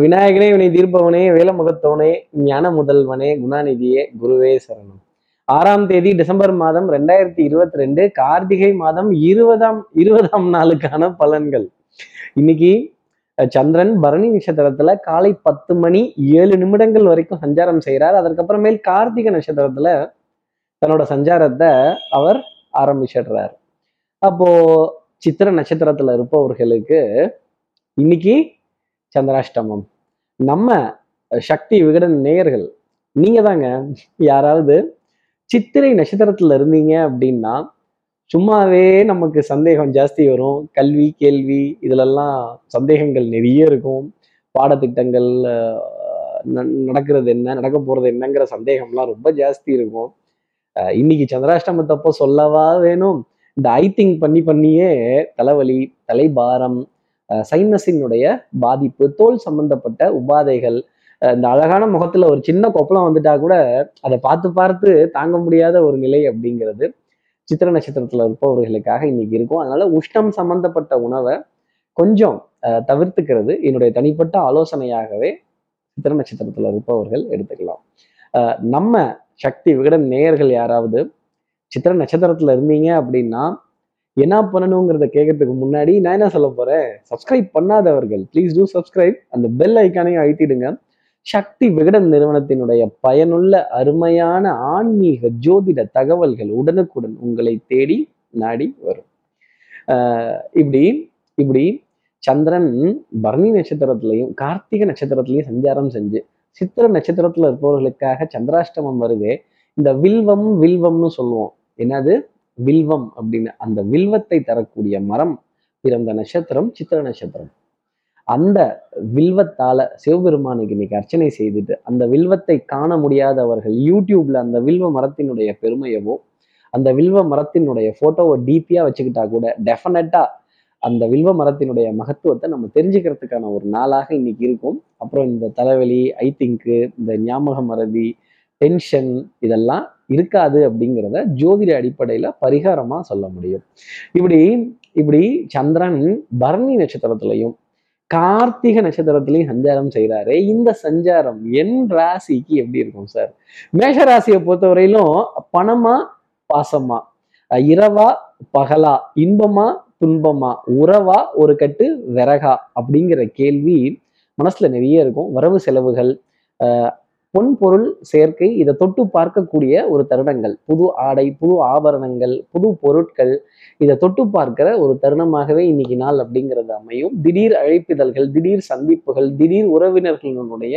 விநாயகனே வினை தீர்ப்பவனே வேலமுகத்தவனே ஞான முதல்வனே குணாநிதியே குருவே சரணம். ஆறாம் தேதி டிசம்பர் மாதம் ரெண்டாயிரத்தி இருபத்தி ரெண்டு கார்த்திகை மாதம் இருபதாம் இருபதாம் நாளுக்கான பலன்கள். இன்னைக்கு சந்திரன் பரணி நட்சத்திரத்துல காலை பத்து மணி ஏழு நிமிடங்கள் வரைக்கும் சஞ்சாரம் செய்கிறார் அதற்கப்புறமேல் கார்த்திகை நட்சத்திரத்துல தன்னோட சஞ்சாரத்தை அவர் ஆரம்பிச்சிடுறார். அப்போ சித்திர நட்சத்திரத்துல இருப்பவர்களுக்கு இன்னைக்கு சந்திராஷ்டமம். நம்ம சக்தி விகடன் நேயர்கள் நீங்க தாங்க யாராவது சித்திரை நட்சத்திரத்துல இருந்தீங்க அப்படின்னா சும்மாவே நமக்கு சந்தேகம் ஜாஸ்தி வரும். கல்வி கேள்வி இதுலெல்லாம் சந்தேகங்கள் நிறைய இருக்கும். பாடத்திட்டங்கள் ந- நடக்கிறது என்ன நடக்க போறது என்னங்கிற சந்தேகம்லாம் ரொம்ப ஜாஸ்தி இருக்கும். இன்னைக்கு சந்திராஷ்டமத்தப்போ சொல்லவா வேணும்? இந்த ஐ திங்க் பண்ணி பண்ணியே தலைவலி தலைபாரம் சைனஸினுடைய பாதிப்பு தோல் சம்பந்தப்பட்ட உபாதைகள் இந்த அழகான முகத்துல ஒரு சின்ன கொப்பளம் வந்துட்டா கூட அதை பார்த்து பார்த்து தாங்க முடியாத ஒரு நிலை அப்படிங்கிறது சித்திர நட்சத்திரத்துல இருப்பவர்களுக்காக இன்னைக்கு இருக்கும். அதனால உஷ்ணம் சம்பந்தப்பட்ட உணவை கொஞ்சம் அஹ், தவிர்த்துக்கிறது என்னுடைய தனிப்பட்ட ஆலோசனையாகவே சித்திர நட்சத்திரத்துல இருப்பவர்கள் எடுத்துக்கலாம். நம்ம சக்தி விகடன் நேயர்கள் யாராவது சித்திர நட்சத்திரத்துல இருந்தீங்க அப்படின்னா என்ன பண்ணணுங்கிறத கேட்கறதுக்கு முன்னாடி நான் என்ன சொல்ல போறேன்? சப்ஸ்கிரைப் பண்ணாதவர்கள் ப்ளீஸ் டூ சப்ஸ்கிரைப் அந்த பெல் ஐக்கானையும் அழுத்திடுங்க. சக்தி விகடன் நிறுவனத்தினுடைய பயனுள்ள அருமையான ஆன்மீக ஜோதிட தகவல்கள் உடனுக்குடன் உங்களை தேடி நாடி வரும். ஆஹ் இப்படி இப்படி சந்திரன் பரணி நட்சத்திரத்திலையும் கார்த்திகை நட்சத்திரத்திலையும் சஞ்சாரம் செஞ்சு சித்திர நட்சத்திரத்துல இருப்பவர்களுக்காக சந்திராஷ்டமம் வருது. இந்த வில்வம் வில்வம்னு சொல்லுவோம். என்னது? வில்வம் அப்படின்னு அந்த வில்வத்தை தரக்கூடிய மரம் பிறந்த நட்சத்திரம் சித்திர நட்சத்திரம். அந்த வில்வத்தால சிவபெருமானுக்கு இன்னைக்கு அர்ச்சனை செய்துட்டு அந்த வில்வத்தை காண முடியாதவர்கள் யூடியூப்ல அந்த வில்வ மரத்தினுடைய பெருமையவோ அந்த வில்வ மரத்தினுடைய போட்டோவை டிபியா வச்சுக்கிட்டா கூட டெஃபினட்டா அந்த வில்வ மரத்தினுடைய மகத்துவத்தை நம்ம தெரிஞ்சுக்கிறதுக்கான ஒரு நாளாக இன்னைக்கு இருக்கும். அப்புறம் இந்த தலைவலி ஐ திங்க்கு இந்த ஞாபக மறதி டென்ஷன் இதெல்லாம் இருக்காது அப்படிங்கிறத ஜோதிட அடிப்படையில பரிகாரமா சொல்ல முடியும். இப்படி இப்படி சந்திரன் பரணி நட்சத்திரத்திலையும் கார்த்திக நட்சத்திரத்திலையும் சஞ்சாரம் செய்கிறாரு இந்த சஞ்சாரம் என் ராசிக்கு எப்படி இருக்கும் சார்? மேஷ ராசியை பொறுத்தவரையிலும் பணமா பாசமா? அஹ் இரவா பகலா? இன்பமா துன்பமா? உறவா ஒரு கட்டு விறகா? அப்படிங்கிற கேள்வி மனசுல நிறைய இருக்கும். வரவு செலவுகள் பொன்பொருள் சேர்க்கை இதை தொட்டு பார்க்கக்கூடிய ஒரு தருணங்கள். புது ஆடை புது ஆபரணங்கள் புது பொருட்கள் இதை தொட்டு பார்க்கிற ஒரு தருணமாகவே இன்னைக்கு நாள் அப்படிங்கிறது அமையும். திடீர் அழைப்பிதழ்கள் திடீர் சந்திப்புகள் திடீர் உறவினர்களினுடைய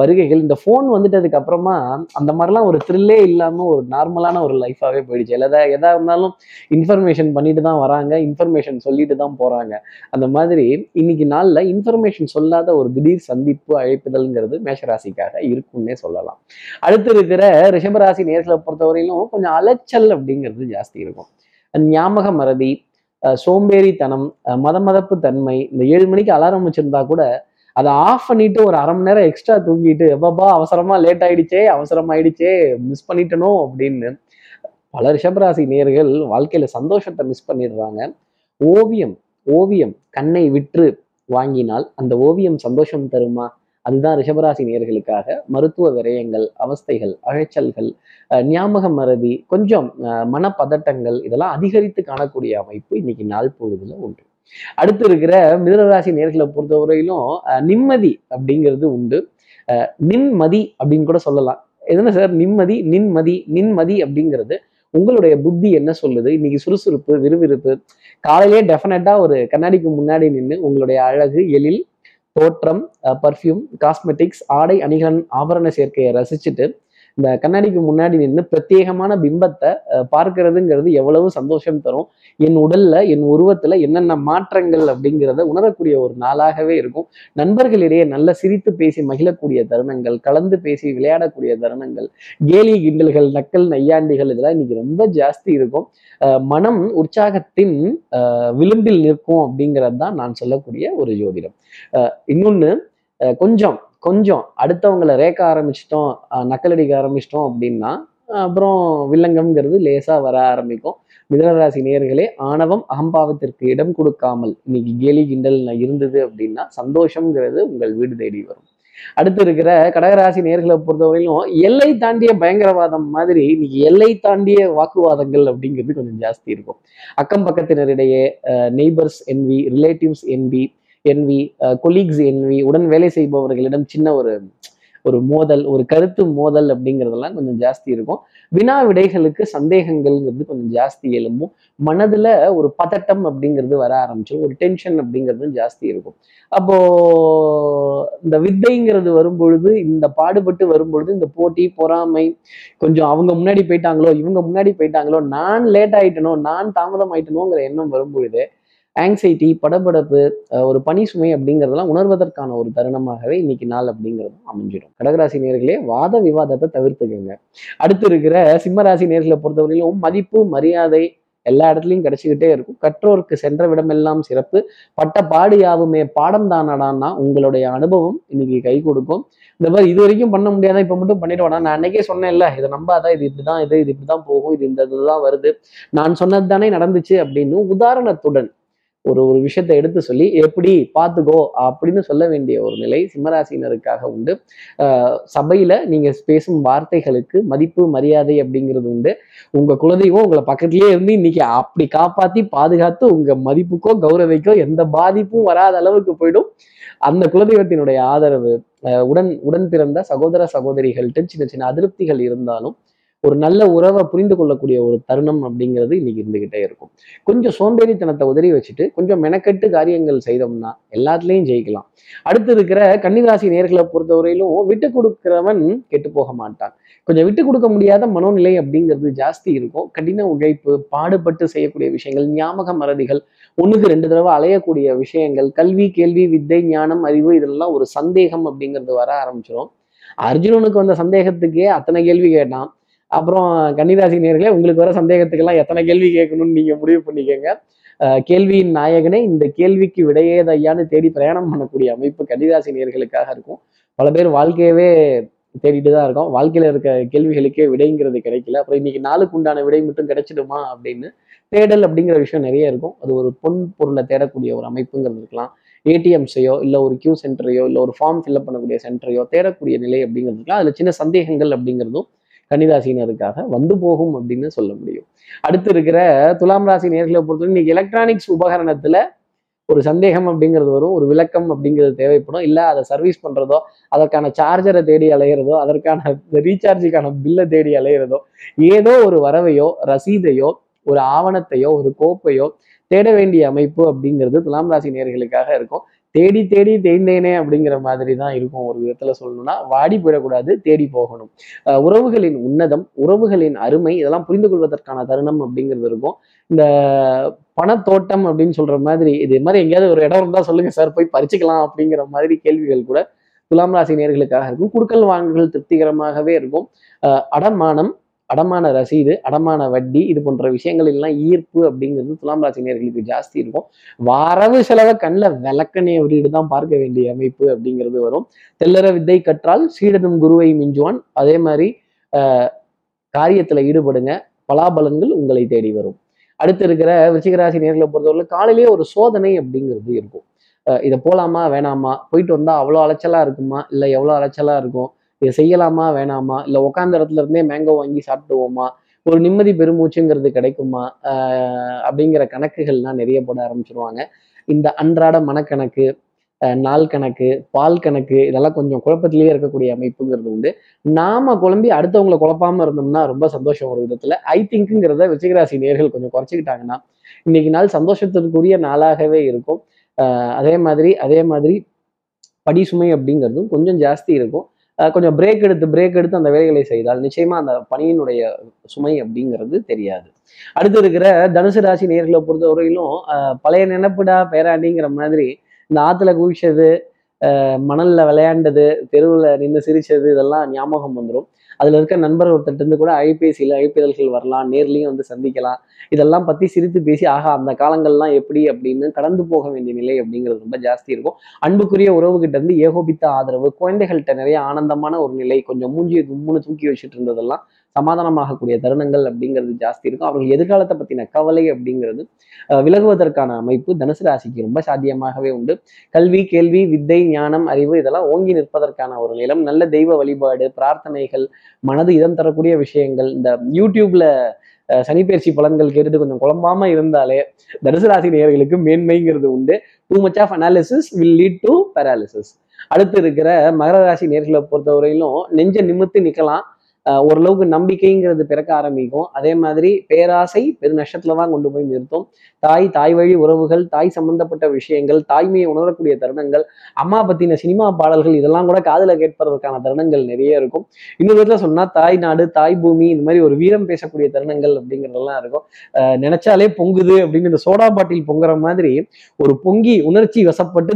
வருகைகள் இந்த ஃபோன் வந்துட்டதுக்கு அப்புறமா அந்த மாதிரிலாம் ஒரு த்ரில்லே இல்லாமல் ஒரு நார்மலான ஒரு லைஃபாகவே போயிடுச்சு. எதா எதா இருந்தாலும் இன்ஃபர்மேஷன் பண்ணிட்டு தான் வராங்க இன்ஃபர்மேஷன் சொல்லிட்டு தான் போறாங்க. அந்த மாதிரி இன்னைக்கு நாள்ல இன்ஃபர்மேஷன் சொல்லாத ஒரு திடீர் சந்திப்பு அழைப்புதல்ங்கிறது மேஷராசிக்காக இருக்குன்னே சொல்லலாம். அடுத்து இருக்கிற ரிஷபராசி நேர்களை பொறுத்தவரையிலும் கொஞ்சம் அலைச்சல் அப்படிங்கிறது ஜாஸ்தி இருக்கும். ஞாபக மறதி சோம்பேறித்தனம் அஹ் மதமதப்பு தன்மை இந்த ஏழு மணிக்கு அலாரம் வச்சுருந்தா கூட அதை ஆஃப் பண்ணிட்டு ஒரு அரை மணி நேரம் எக்ஸ்ட்ரா தூங்கிட்டு எப்பப்பா அவசரமா லேட் ஆயிடுச்சே அவசரம் ஆயிடுச்சே மிஸ் பண்ணிட்டனோ அப்படின்னு பல ரிஷபராசி நேர்கள் வாழ்க்கையில சந்தோஷத்தை மிஸ் பண்ணிடுறாங்க. ஓவியம் ஓவியம் கண்ணை விற்று வாங்கினால் அந்த ஓவியம் சந்தோஷம் தருமா? அதுதான் ரிஷபராசி நேர்களுக்காக மருத்துவ விரயங்கள் அவஸ்தைகள் அழைச்சல்கள் ஞாபக மறதி கொஞ்சம் மனப்பதட்டங்கள் இதெல்லாம் அதிகரித்து காணக்கூடிய அமைப்பு இன்னைக்கு நாள் பொழுதுல உண்டு. அடுத்து இருக்கிற மிதனராசி நேர்களை பொறுத்தவரையிலும் நிம்மதி அப்படிங்கிறது உண்டு. நின்மதி அப்படின்னு கூட சொல்லலாம். எதுனா சார்? நிம்மதி நின்மதி நின்மதி அப்படிங்கிறது உங்களுடைய புத்தி என்ன சொல்லுது? இன்னைக்கு சுறுசுறுப்பு விறுவிறுப்பு காலையிலே டெஃபினட்டா ஒரு கண்ணாடிக்கு முன்னாடி நின்று உங்களுடைய அழகு எழில் தோற்றம் பர்ஃப்யூம் காஸ்மெட்டிக்ஸ் ஆடை அணிகலன் ஆபரண சேர்க்கையை ரசிச்சுட்டு இந்த கண்ணாடிக்கு முன்னாடி நின்று பிரத்யேகமான பிம்பத்தை பார்க்கறதுங்கிறது எவ்வளவு சந்தோஷம் தரும். என் உடல்ல என் உருவத்துல என்னென்ன மாற்றங்கள் அப்படிங்கிறத உணரக்கூடிய ஒரு நாளாகவே இருக்கும். நண்பர்களிடையே நல்ல சிரித்து பேசி மகிழக்கூடிய தருணங்கள் கலந்து பேசி விளையாடக்கூடிய தருணங்கள் கேலி கிண்டல்கள் நக்கல் நையாண்டிகள் இதெல்லாம் இன்னைக்கு ரொம்ப ஜாஸ்தி இருக்கும். மனம் உற்சாகத்தின் விளிம்பில் நிற்கும் அப்படிங்கிறது தான் நான் சொல்லக்கூடிய ஒரு ஜோதிடம். அஹ், இன்னொன்னு அஹ், கொஞ்சம் கொஞ்சம் அடுத்தவங்களை ரேக்க ஆரம்பிச்சிட்டோம் நக்கலடிக்க ஆரம்பிச்சிட்டோம் அப்படின்னா அப்புறம் வில்லங்கம்ங்கிறது லேசாக வர ஆரம்பிக்கும். மிதனராசி நேர்களே ஆணவம் அகம்பாவத்திற்கு இடம் கொடுக்காமல் இன்னைக்கு கேலி கிண்டல் இருந்தது அப்படின்னா சந்தோஷம்ங்கிறது உங்கள் வீடு தேடி வரும். அடுத்து இருக்கிற கடகராசி நேர்களை பொறுத்தவரையிலும் எல்லை தாண்டிய பயங்கரவாதம் மாதிரி இன்னைக்கு எல்லை தாண்டிய வாக்குவாதங்கள் அப்படிங்கிறது கொஞ்சம் ஜாஸ்தி இருக்கும். அக்கம் பக்கத்தினரிடையே neighbours NP relatives NP envy colleagues envy உடன் வேலை செய்பவர்களிடம் சின்ன ஒரு ஒரு மோதல் ஒரு கருத்து மோதல் அப்படிங்கிறதெல்லாம் கொஞ்சம் ஜாஸ்தி இருக்கும். வினா விடைகளுக்கு சந்தேகங்கள்ங்கிறது கொஞ்சம் ஜாஸ்தி எழும்பும். மனதுல ஒரு பதட்டம் அப்படிங்கிறது வர ஆரம்பிச்சிடும் ஒரு டென்ஷன் அப்படிங்கிறது ஜாஸ்தி இருக்கும். அப்போ இந்த வித்தைங்கிறது வரும்பொழுது இந்த பாடுபட்டு வரும்பொழுது இந்த போட்டி பொறாமை கொஞ்சம் அவங்க முன்னாடி போயிட்டாங்களோ இவங்க முன்னாடி போயிட்டாங்களோ நான் லேட் ஆயிட்டனோ நான் தாமதம் ஆயிட்டனோங்கிற எண்ணம் வரும்பொழுது ஆங்ஸைட்டி படபடப்பு ஒரு பனி சுமை அப்படிங்கிறதெல்லாம் உணர்வதற்கான ஒரு தருணமாகவே இன்னைக்கு நாள் அப்படிங்கிறது அமைஞ்சிடும். கடகராசி நேர்களே வாத விவாதத்தை தவிர்த்துக்கோங்க. அடுத்து இருக்கிற சிம்மராசி நேர்களை பொறுத்தவரையிலும் மதிப்பு மரியாதை எல்லா இடத்துலையும் கிடைச்சிக்கிட்டே இருக்கும். கற்றோருக்கு சென்ற விடமெல்லாம் சிறப்பு. பட்ட பாடு யாவுமே பாடம் தானடான்னா உங்களுடைய அனுபவம் இன்னைக்கு கை கொடுக்கும். இந்த மாதிரி இது வரைக்கும் பண்ண முடியாத? இப்போ மட்டும் பண்ணிடுவானா நான் அன்னைக்கே சொன்னேன்ல இதை நம்பாத? இது இப்படிதான் இது இது இப்படிதான் போகும் இது இந்த இதுதான் வருது. நான் சொன்னது தானே நடந்துச்சு அப்படின்னு உதாரணத்துடன் ஒரு ஒரு விஷயத்தை எடுத்து சொல்லி எப்படி பார்த்துக்கோ அப்படின்னு சொல்ல வேண்டிய ஒரு நிலை சிம்மராசினருக்காக உண்டு. ஆஹ் சபையில நீங்க பேசும் வார்த்தைகளுக்கு மதிப்பு மரியாதை அப்படிங்கிறது உண்டு. உங்க குலதெய்வம் உங்களை பக்கத்துலேயே இருந்து இன்னைக்கு அப்படி காப்பாத்தி பாதுகாத்து உங்க மதிப்புக்கோ கௌரவிக்கோ எந்த பாதிப்பும் வராத அளவுக்கு போயிடும். அந்த குலதெய்வத்தினுடைய ஆதரவு உடன் உடன் பிறந்த சகோதர சகோதரிகள்கிட்ட சின்ன சின்ன அதிருப்திகள் இருந்தாலும் ஒரு நல்ல உறவை புரிந்து கொள்ளக்கூடிய ஒரு தருணம் அப்படிங்கிறது இன்னைக்கு இருந்துகிட்டே இருக்கும். கொஞ்சம் சோம்பேறித்தனத்தை உதறி வச்சுட்டு கொஞ்சம் மெனக்கெட்டு காரியங்கள் செய்தோம்னா எல்லாத்துலேயும் ஜெயிக்கலாம். அடுத்து இருக்கிற கன்னிராசி நேர்களை பொறுத்தவரையிலும் விட்டு கொடுக்கிறவன் கெட்டு போக மாட்டான். கொஞ்சம் விட்டு கொடுக்க முடியாத மனோநிலை அப்படிங்கிறது ஜாஸ்தி இருக்கும். கடின உழைப்பு பாடுபட்டு செய்யக்கூடிய விஷயங்கள் ஞாபக மறதிகள் ஒன்றுக்கு ரெண்டு தடவை அலையக்கூடிய விஷயங்கள் கல்வி கேள்வி வித்தை ஞானம் அறிவு இதெல்லாம் ஒரு சந்தேகம் அப்படிங்கிறது வர ஆரம்பிச்சிடும் அர்ஜுனனுக்கு வந்த சந்தேகத்துக்கே அத்தனை கேள்வி கேட்டான். அப்புறம் கன்னிராசி நேர்களே உங்களுக்கு வர சந்தேகத்துக்கெல்லாம் எத்தனை கேள்வி கேட்கணும்னு நீங்க முடிவு பண்ணிக்கோங்க. கேள்வியின் நாயகனே இந்த கேள்விக்கு விடையேதையான்னு தேடி பிரயாணம் பண்ணக்கூடிய அமைப்பு கன்னிராசி நேர்களுக்காக இருக்கும். பல பேர் வாழ்க்கையவே தேடிட்டு தான் இருக்கோம். வாழ்க்கையில் இருக்க கேள்விகளுக்கே விடைங்கிறது கிடைக்கல. அப்புறம் இன்னைக்கு நாளுக்கு உண்டான விடை மட்டும் கிடைச்சிடுமா அப்படின்னு தேடல் அப்படிங்கிற விஷயம் நிறைய இருக்கும். அது ஒரு பொன் பொருளை தேடக்கூடிய ஒரு அமைப்புங்கிறது இருக்கலாம். ஏடிஎம்ஸையோ இல்லை ஒரு கியூ சென்டரையோ இல்லை ஒரு ஃபார்ம் ஃபில்அப் பண்ணக்கூடிய சென்டரையோ தேடக்கூடிய நிலை அப்படிங்கிறது இருக்கலாம். அதில் சின்ன சந்தேகங்கள் அப்படிங்கிறதும் கன்னிராசினருக்காக வந்து போகும் அப்படின்னு சொல்ல முடியும். அடுத்து இருக்கிற துலாம் ராசி நேர்களை பொறுத்தவரை இன்னைக்கு எலக்ட்ரானிக்ஸ் உபகரணத்துல ஒரு சந்தேகம் அப்படிங்கிறது வரும். ஒரு விளக்கம் அப்படிங்கிறது தேவைப்படும். இல்லை அதை சர்வீஸ் பண்ணுறதோ அதற்கான சார்ஜரை தேடி அலைகிறதோ அதற்கான ரீசார்ஜுக்கான பில்லை தேடி அலைகிறதோ ஏதோ ஒரு வரவையோ ரசீதையோ ஒரு ஆவணத்தையோ ஒரு கோப்பையோ தேட வேண்டிய அமைப்பு அப்படிங்கிறது துலாம் ராசி நேர்களுக்காக இருக்கும். தேடி தேடி தேய்ந்தேனே அப்படிங்கிற மாதிரி தான் இருக்கும். ஒரு விதத்துல சொல்லணும்னா வாடி போயிடக்கூடாது தேடி போகணும். உறவுகளின் உன்னதம் உறவுகளின் அருமை இதெல்லாம் புரிந்து கொள்வதற்கான தருணம் அப்படிங்கிறது இருக்கும். இந்த பணத்தோட்டம் அப்படின்னு சொல்ற மாதிரி இது மாதிரி எங்கேயாவது ஒரு இடம் இருந்தால் சொல்லுங்க சார் போய் பறிச்சுக்கலாம் அப்படிங்கிற மாதிரி கேள்விகள் கூட துலாம் ராசி நேர்களுக்காக இருக்கும். குடுக்கல் வாங்குகள் திருப்திகரமாகவே இருக்கும். அடமானம் அடமான ரசீது அடமான வட்டி இது போன்ற விஷயங்கள் எல்லாம் ஈர்ப்பு அப்படிங்கிறது துலாம் ராசி நேர்களுக்கு ஜாஸ்தி இருக்கும். வரவு செலவை கண்ணில் விளக்கணைய வீடு தான் பார்க்க வேண்டிய அமைப்பு அப்படிங்கிறது வரும். தெல்லற வித்தை கற்றால் சீடனும் குருவை மிஞ்சுவான். அதே மாதிரி காரியத்தில் ஈடுபடுங்க. பலாபலன்கள் உங்களை தேடி வரும். அடுத்து இருக்கிற விருச்சிகராசி நேர்களை பொறுத்தவரை காலையிலேயே ஒரு சோதனை அப்படிங்கிறது இருக்கும். இதை போலாமா வேணாமா? போயிட்டு வந்தால் அவ்வளோ அலைச்சலாக இருக்குமா? இல்லை எவ்வளோ அலைச்சலாக இருக்கும்? இதை செய்யலாமா வேணாமா? இல்லை உட்காந்த இடத்துல இருந்தே மேங்கோ வாங்கி சாப்பிடுவோமா? ஒரு நிம்மதி பெருமூச்சுங்கிறது கிடைக்குமா? அப்படிங்கிற கணக்குகள்லாம் நிறைய போட ஆரம்பிச்சிருவாங்க. இந்த அன்றாட மனக்கணக்கு நாள் கணக்கு பால் கணக்கு இதெல்லாம் கொஞ்சம் குழப்பத்திலேயே இருக்கக்கூடிய அமைப்புங்கிறது உண்டு. நாம குழம்பி அடுத்தவங்களை குழப்பாம இருந்தோம்னா ரொம்ப சந்தோஷம் ஒரு விதத்துல. ஐ திங்க்குங்கிறத விருச்சிகராசி நேர்கள் கொஞ்சம் குறைச்சிக்கிட்டாங்கன்னா இன்னைக்கு நாள் சந்தோஷத்திற்குரிய நாளாகவே இருக்கும். அதே மாதிரி அதே மாதிரி படி சுமை அப்படிங்கிறதும் கொஞ்சம் ஜாஸ்தி இருக்கும். கொஞ்சம் பிரேக் எடுத்து பிரேக் எடுத்து அந்த வேலைகளை செய்தால் நிச்சயமா அந்த பணியினுடைய சுமை அப்படிங்கிறது தெரியாது. அடுத்து இருக்கிற தனுசு ராசி நேர்களை பொறுத்தவரையிலும் ஆஹ் பழைய நினைப்புடா பேராண்டிங்கிற மாதிரி இந்த ஆத்துல குவிச்சது ஆஹ் மணல்ல விளையாண்டது தெருவில் நின்று சிரிச்சது இதெல்லாம் ஞாபகம் வந்துடும் அதுல இருக்க நண்பர் ஒருத்தர்ட்ட இருந்து கூட ஐபேசியில் அழைப்பிதழ்கள் வரலாம் நேர்லயும் வந்து சந்திக்கலாம். இதெல்லாம் பத்தி சிரித்து பேசி ஆகா அந்த காலங்கள்லாம் எப்படி அப்படின்னு கடந்து போக வேண்டிய நிலை அப்படிங்கிறது ரொம்ப ஜாஸ்தி இருக்கும். அன்புக்குரிய உறவுகிட்ட இருந்து ஏகோபித்த ஆதரவு குழந்தைகள்கிட்ட நிறைய ஆனந்தமான ஒரு நிலை கொஞ்சம் மூஞ்சியை கும்முன்னு தூக்கி வச்சுட்டு இருந்ததெல்லாம் சமாதானமாகக்கூடிய தருணங்கள் அப்படிங்கிறது ஜாஸ்தி இருக்கும். அவர்கள் எதிர்காலத்தை பற்றின கவலை அப்படிங்கிறது விலகுவதற்கான அமைப்பு தனுசு ராசிக்கு ரொம்ப சாத்தியமாகவே உண்டு. கல்வி கேள்வி வித்தை ஞானம் அறிவு இதெல்லாம் ஓங்கி நிற்பதற்கான ஒரு நிலம். நல்ல தெய்வ வழிபாடு பிரார்த்தனைகள் மனது இதம் தரக்கூடிய விஷயங்கள். இந்த யூடியூப்ல சனிப்பயிற்சி பலன்கள் கேட்டுட்டு கொஞ்சம் குழம்பாம இருந்தாலே தனுசு ராசி நேயர்களுக்கு மேன்மைங்கிறது உண்டு. Too much of analysis will lead to paralysis அடுத்து இருக்கிற மகர ராசி நேர்களை பொறுத்தவரையிலும் நெஞ்ச நிமித்து நிக்கலாம் ஓரளவுக்கு நம்பிக்கைங்கிறது பிறக்க ஆரம்பிக்கும். அதே மாதிரி பேராசை பெருநஷ்டத்துல தான் கொண்டு போய் நிறுத்தும். தாய் தாய் வழி உறவுகள் தாய் சம்பந்தப்பட்ட விஷயங்கள் தாய்மையை உணரக்கூடிய தருணங்கள் அம்மா பத்தின சினிமா பாடல்கள் இதெல்லாம் கூட காதுல கேட்பதற்கான தருணங்கள் நிறைய இருக்கும். இன்னொரு விதத்துல சொன்னா தாய் நாடு தாய் பூமி இந்த மாதிரி ஒரு வீரம் பேசக்கூடிய தருணங்கள் அப்படிங்கிறதெல்லாம் இருக்கும். நினைச்சாலே பொங்குது அப்படின்னு இந்த சோடா பாட்டில் பொங்குற மாதிரி ஒரு பொங்கி உணர்ச்சி வசப்பட்டு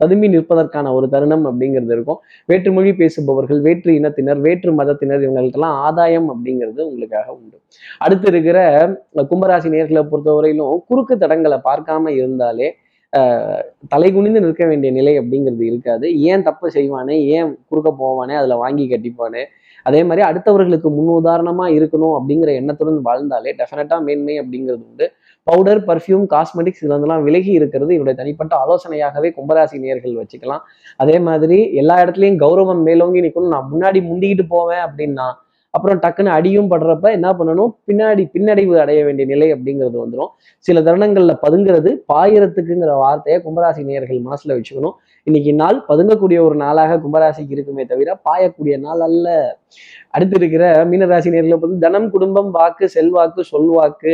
ததும்பி நிற்பதற்கான ஒரு தருணம் அப்படிங்கிறது இருக்கும். வேற்று மொழி பேசுபவர்கள் வேற்று இனத்தினர் வேற்று மதத்தினர் இவங்களுக்கெல்லாம் ஆதாயம் அப்படிங்கிறது உங்களுக்காக உண்டு. அடுத்து இருக்கிற கும்பராசி நேர்களை பொறுத்தவரையிலும் குறுக்கு தடங்களை பார்க்காம இருந்தாலே ஆஹ் தலை குனிந்து நிற்க வேண்டிய நிலை அப்படிங்கிறது இருக்காது. ஏன் தப்பு செய்வானே ஏன் குறுக்க போவானே அதுல வாங்கி கட்டிப்பானே அதே மாதிரி அடுத்தவர்களுக்கு முன் உதாரணமாக இருக்கணும் அப்படிங்கிற எண்ணத்துடன் வாழ்ந்தாலே டெஃபினட்டாக மேன்மை அப்படிங்கிறது உண்டு. பவுடர் பர்ஃப்யூம் காஸ்மெட்டிக்ஸ் இதெல்லாம் விலகி இருக்கிறது இவருடைய தனிப்பட்ட ஆலோசனையாகவே கும்பராசி நேர்கள் வச்சுக்கலாம். அதே மாதிரி எல்லா இடத்துலையும் கௌரவம் மேலோங்கி நிற்கணும் நான் முன்னாடி முந்திக்கிட்டு போவேன் அப்படின்னா அப்புறம் டக்குன்னு அடியும் படுறப்ப என்ன பண்ணணும்? பின்னாடி பின்னடைவு அடைய வேண்டிய நிலை அப்படிங்கிறது வந்துடும் சில தருணங்களில் பதுங்கிறது பாயிரத்துக்குங்கிற வார்த்தையை கும்பராசி நேயர்கள் மனசில் வச்சுக்கணும். இன்னைக்கு நாள் பதுங்கக்கூடிய ஒரு நாளாக கும்பராசிக்கு இருக்குமே தவிர பாயக்கூடிய நாள் அல்ல. அடுத்து இருக்கிற மீனராசி நேர்களை பொறுத்து தனம் குடும்பம் வாக்கு செல்வாக்கு சொல்வாக்கு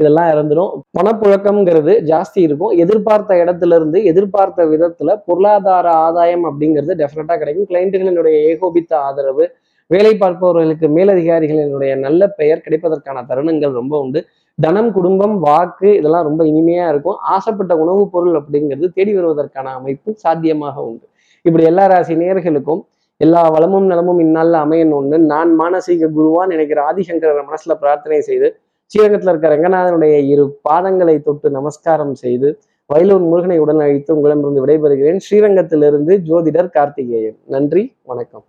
இதெல்லாம் இறந்துடும் பணப்புழக்கம்ங்கிறது ஜாஸ்தி இருக்கும். எதிர்பார்த்த இடத்துல இருந்து எதிர்பார்த்த விதத்துல பொருளாதார ஆதாயம் அப்படிங்கிறது டெஃபினட்டா கிடைக்கும். கிளைண்ட்டுகளினுடைய ஏகோபித்த ஆதரவு வேலை பார்ப்பவர்களுக்கு மேலதிகாரிகளினுடைய நல்ல பெயர் கிடைப்பதற்கான தருணங்கள் ரொம்ப உண்டு. தனம் குடும்பம் வாக்கு இதெல்லாம் ரொம்ப இனிமையா இருக்கும். ஆசைப்பட்ட உணவுப் பொருள் அப்படிங்கிறது தேடி வருவதற்கான அமைப்பு சாத்தியமாக உண்டு. இப்படி எல்லா ராசி நேர்களுக்கும் எல்லா வளமும் நலமும் இந்நாளில் அமையணும்னு நான் மானசீக குருவா நினைக்கிற ஆதிசங்கர மனசுல பிரார்த்தனை செய்து ஸ்ரீரங்கத்தில் இருக்கிற ரங்கநாதனுடைய இரு பாதங்களை தொட்டு நமஸ்காரம் செய்து வயலூர் முருகனை உடன் அழைத்து உங்களிடமிருந்து விடைபெறுகிறேன். ஸ்ரீரங்கத்திலிருந்து ஜோதிடர் கார்த்திகேயன். நன்றி வணக்கம்.